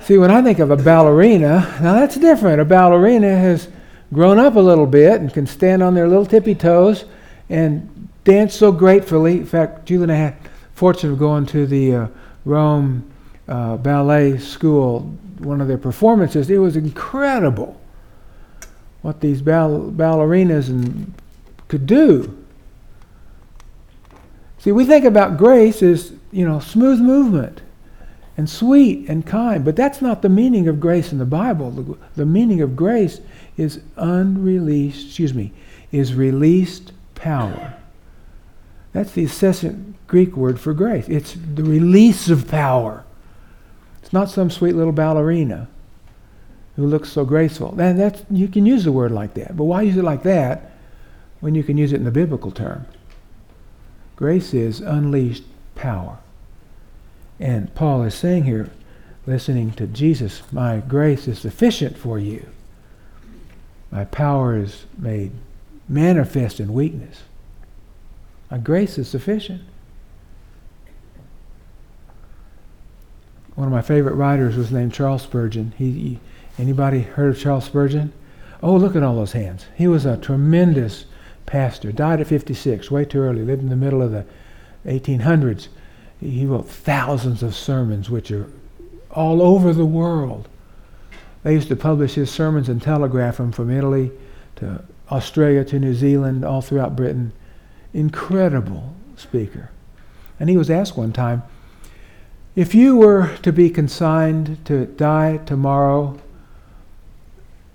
See, when I think of a ballerina, now that's different. A ballerina has grown up a little bit and can stand on their little tippy toes and dance so gratefully. In fact, Julie and I had the fortune of going to the uh, Rome uh, Ballet School, one of their performances. It was incredible what these ball- ballerinas and, could do. See, we think about grace as, you know, smooth movement and sweet and kind, but that's not the meaning of grace in the Bible. The, the meaning of grace is unreleased, excuse me, is released power. That's the incessant Greek word for grace. It's the release of power. It's not some sweet little ballerina who looks so graceful. And that's, you can use the word like that, but why use it like that when you can use it in the biblical term? Grace is unleashed power. And Paul is saying here, listening to Jesus, my grace is sufficient for you. My power is made manifest in weakness. My grace is sufficient. One of my favorite writers was named Charles Spurgeon. He, he, anybody heard of Charles Spurgeon? Oh, look at all those hands. He was a tremendous pastor, died at 56, way too early, lived in the middle of the 1800s. He wrote thousands of sermons, which are all over the world. They used to publish his sermons and telegraph them from Italy to Australia to New Zealand, all throughout Britain. Incredible speaker. And he was asked one time, if you were to be consigned to die tomorrow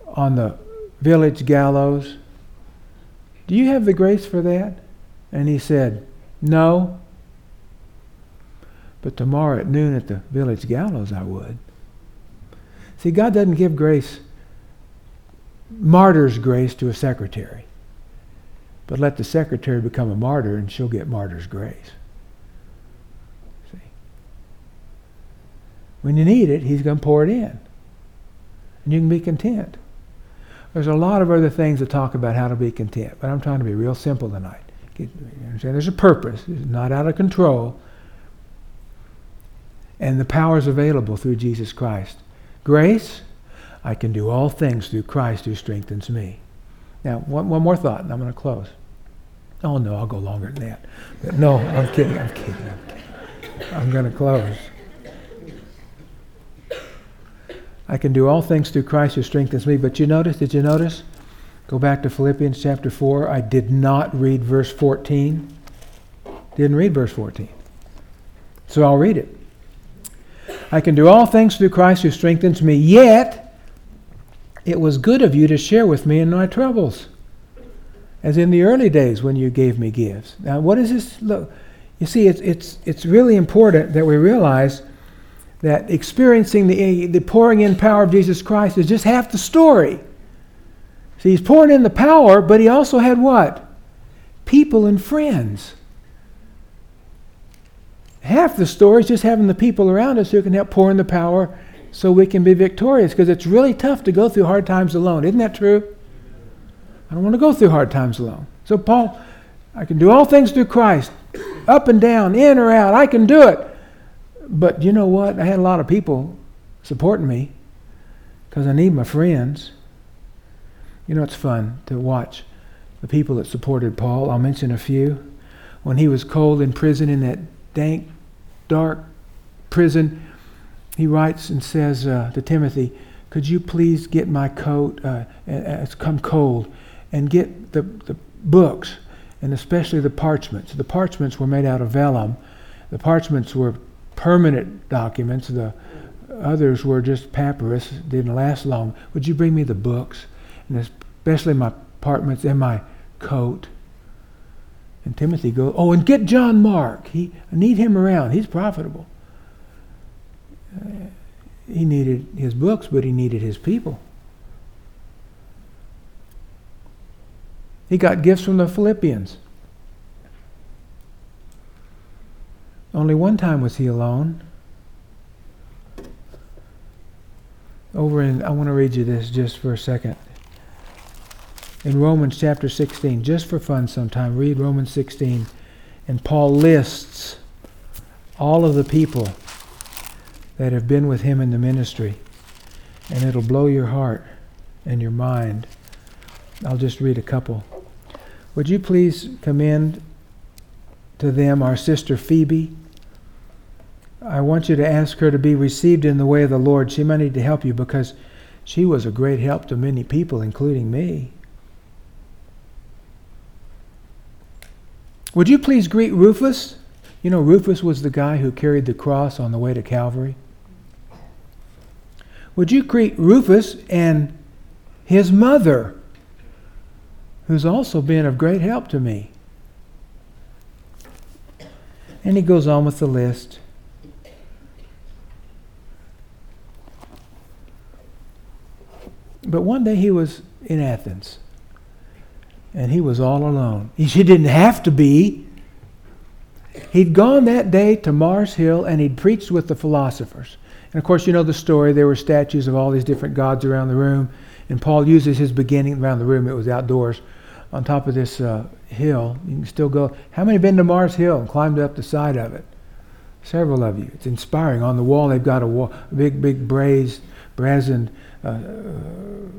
on the village gallows, do you have the grace for that? And he said, No. But tomorrow at noon at the village gallows, I would. See, God doesn't give grace, martyr's grace to a secretary. But let the secretary become a martyr and she'll get martyr's grace. See? When you need it, he's going to pour it in. And you can be content. There's a lot of other things to talk about how to be content, but I'm trying to be real simple tonight. Get, understand? There's a purpose. It's not out of control. And the power is available through Jesus Christ. Grace, I can do all things through Christ who strengthens me. Now, one, one more thought, and I'm going to close. Oh, no, I'll go longer than that. But no, I'm kidding. I'm kidding. I'm, kidding. I'm going to close. I can do all things through Christ who strengthens me. But you notice, did you notice? Go back to Philippians chapter 4. I did not read verse 14. Didn't read verse 14. So I'll read it. I can do all things through Christ who strengthens me, yet it was good of you to share with me in my troubles, as in the early days when you gave me gifts. Now, what is this? Look, you see, it's, it's, it's really important that we realize that experiencing the, the pouring in power of Jesus Christ is just half the story. See, he's pouring in the power, but he also had what? People and friends. Half the story is just having the people around us who can help pour in the power so we can be victorious because it's really tough to go through hard times alone. Isn't that true? I don't want to go through hard times alone. So, Paul, I can do all things through Christ, up and down, in or out. I can do it. But you know what? I had a lot of people supporting me because I need my friends. You know, it's fun to watch the people that supported Paul. I'll mention a few. When he was cold in prison in that dank, dark prison, he writes and says uh, to Timothy, Could you please get my coat? Uh, it's come cold. And get the, the books, and especially the parchments. The parchments were made out of vellum. The parchments were permanent documents. The others were just papyrus, didn't last long. Would you bring me the books, and especially my parchments and my coat? And Timothy goes, oh, and get John Mark. He I need him around. He's profitable. Uh, he needed his books, but he needed his people. He got gifts from the Philippians. Only one time was he alone. Over in, I want to read you this just for a second. In Romans chapter 16, just for fun sometime, read Romans 16. And Paul lists all of the people that have been with him in the ministry. And it'll blow your heart and your mind. I'll just read a couple. Would you please commend to them our sister Phoebe? I want you to ask her to be received in the way of the Lord. She might need to help you because she was a great help to many people, including me. Would you please greet Rufus? You know, Rufus was the guy who carried the cross on the way to Calvary. Would you greet Rufus and his mother, who's also been of great help to me? And he goes on with the list. But one day he was in Athens and he was all alone. He didn't have to be. He'd gone that day to Mars Hill and he'd preached with the philosophers. And of course, you know the story. There were statues of all these different gods around the room. And Paul uses his beginning around the room, it was outdoors, on top of this uh, hill. You can still go. How many have been to Mars Hill and climbed up the side of it? Several of you. It's inspiring. On the wall, they've got a, wall, a big, big braised, brazen uh,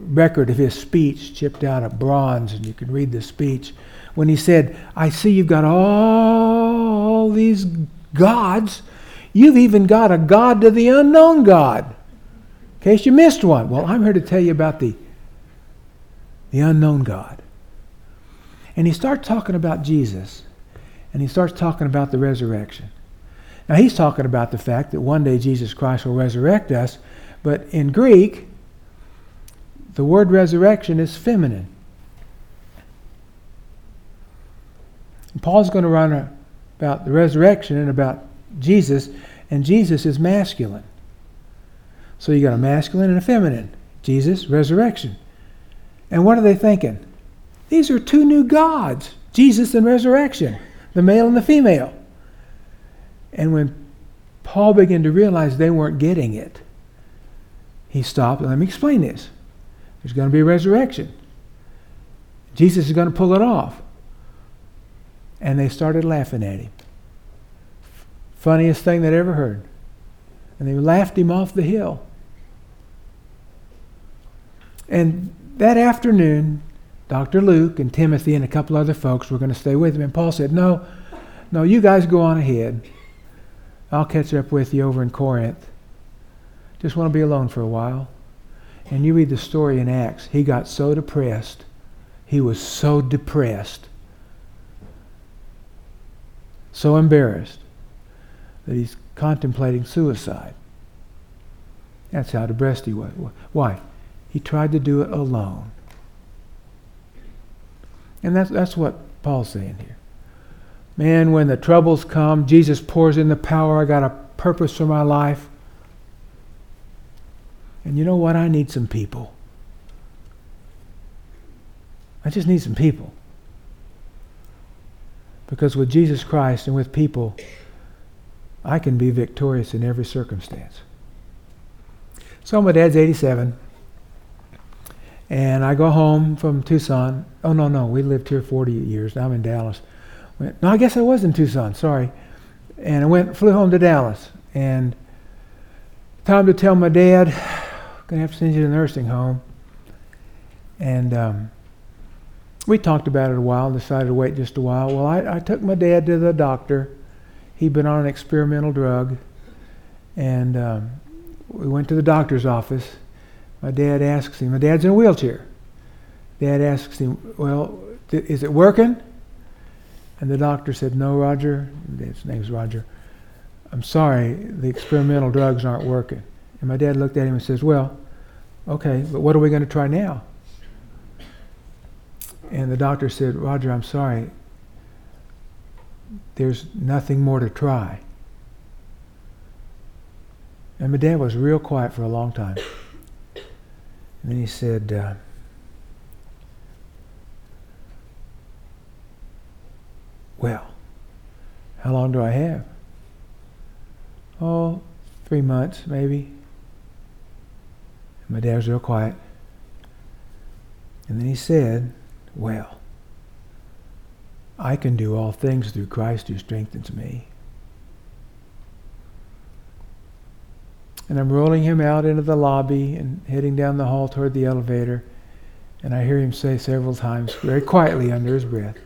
record of his speech chipped out of bronze, and you can read the speech when he said, I see you've got all these gods. You've even got a God to the unknown God. In case you missed one. Well, I'm here to tell you about the, the unknown God. And he starts talking about Jesus, and he starts talking about the resurrection. Now, he's talking about the fact that one day Jesus Christ will resurrect us, but in Greek, the word resurrection is feminine. And Paul's going to run about the resurrection and about Jesus, and Jesus is masculine. So you got a masculine and a feminine. Jesus, resurrection. And what are they thinking? These are two new gods Jesus and resurrection, the male and the female. And when Paul began to realize they weren't getting it, he stopped and let me explain this. There's going to be a resurrection. Jesus is going to pull it off. And they started laughing at him. Funniest thing they'd ever heard. And they laughed him off the hill. And that afternoon, Dr. Luke and Timothy and a couple other folks were going to stay with him. And Paul said, No, no, you guys go on ahead. I'll catch up with you over in Corinth. Just want to be alone for a while. And you read the story in Acts, he got so depressed. He was so depressed, so embarrassed that he's contemplating suicide. That's how depressed he was. Why? He tried to do it alone. And that's, that's what Paul's saying here. Man, when the troubles come, Jesus pours in the power. I got a purpose for my life. And you know what? I need some people. I just need some people. Because with Jesus Christ and with people, I can be victorious in every circumstance. So my dad's 87. And I go home from Tucson. Oh, no, no, we lived here 40 years. Now I'm in Dallas. Went, no, I guess I was in Tucson, sorry. And I went, flew home to Dallas. And time to tell my dad, gonna have to send you to the nursing home. And um, we talked about it a while and decided to wait just a while. Well, I, I took my dad to the doctor. He'd been on an experimental drug. And um, we went to the doctor's office. My dad asks him, my dad's in a wheelchair. Dad asks him, Well, is it working? And the doctor said, No, Roger. His name's Roger. I'm sorry, the experimental drugs aren't working. And my dad looked at him and says, Well, okay, but what are we going to try now? And the doctor said, Roger, I'm sorry. There's nothing more to try. And my dad was real quiet for a long time. And then he said, uh, Well, how long do I have? Oh, three months, maybe. My dad was real quiet. And then he said, Well, I can do all things through Christ who strengthens me. And I'm rolling him out into the lobby and heading down the hall toward the elevator. And I hear him say several times, very quietly under his breath,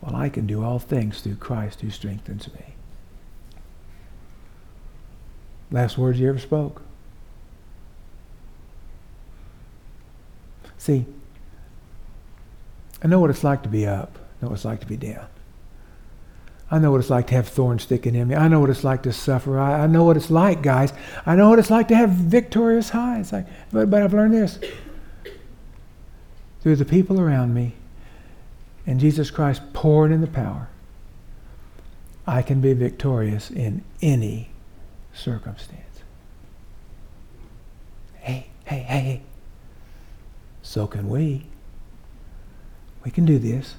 Well, I can do all things through Christ who strengthens me. Last words he ever spoke. See, I know what it's like to be up. I know what it's like to be down. I know what it's like to have thorns sticking in me. I know what it's like to suffer. I, I know what it's like, guys. I know what it's like to have victorious highs. I, but, but I've learned this through the people around me and Jesus Christ pouring in the power. I can be victorious in any circumstance. Hey, hey, hey. So can we. We can do this.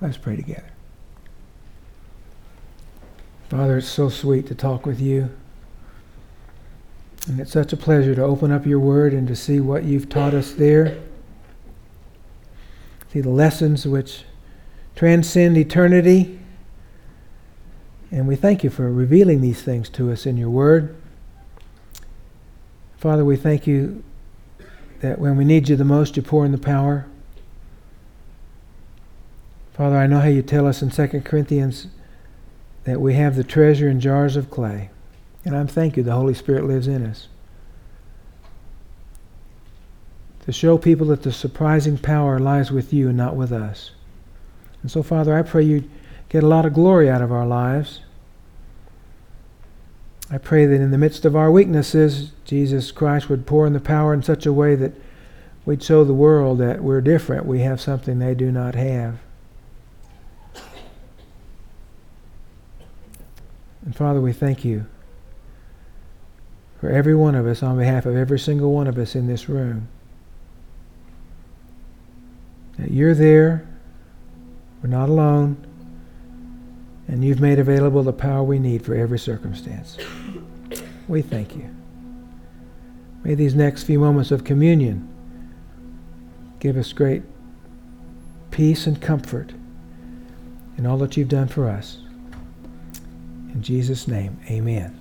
Let's pray together. Father, it's so sweet to talk with you. And it's such a pleasure to open up your word and to see what you've taught us there. See the lessons which transcend eternity. And we thank you for revealing these things to us in your word. Father, we thank you that when we need you the most, you pour in the power. Father, I know how you tell us in 2 Corinthians that we have the treasure in jars of clay. And I'm thank you the Holy Spirit lives in us. To show people that the surprising power lies with you and not with us. And so, Father, I pray you get a lot of glory out of our lives. I pray that in the midst of our weaknesses, Jesus Christ would pour in the power in such a way that we'd show the world that we're different. We have something they do not have. And Father, we thank you for every one of us on behalf of every single one of us in this room. That you're there, we're not alone, and you've made available the power we need for every circumstance. We thank you. May these next few moments of communion give us great peace and comfort in all that you've done for us. In Jesus' name, amen.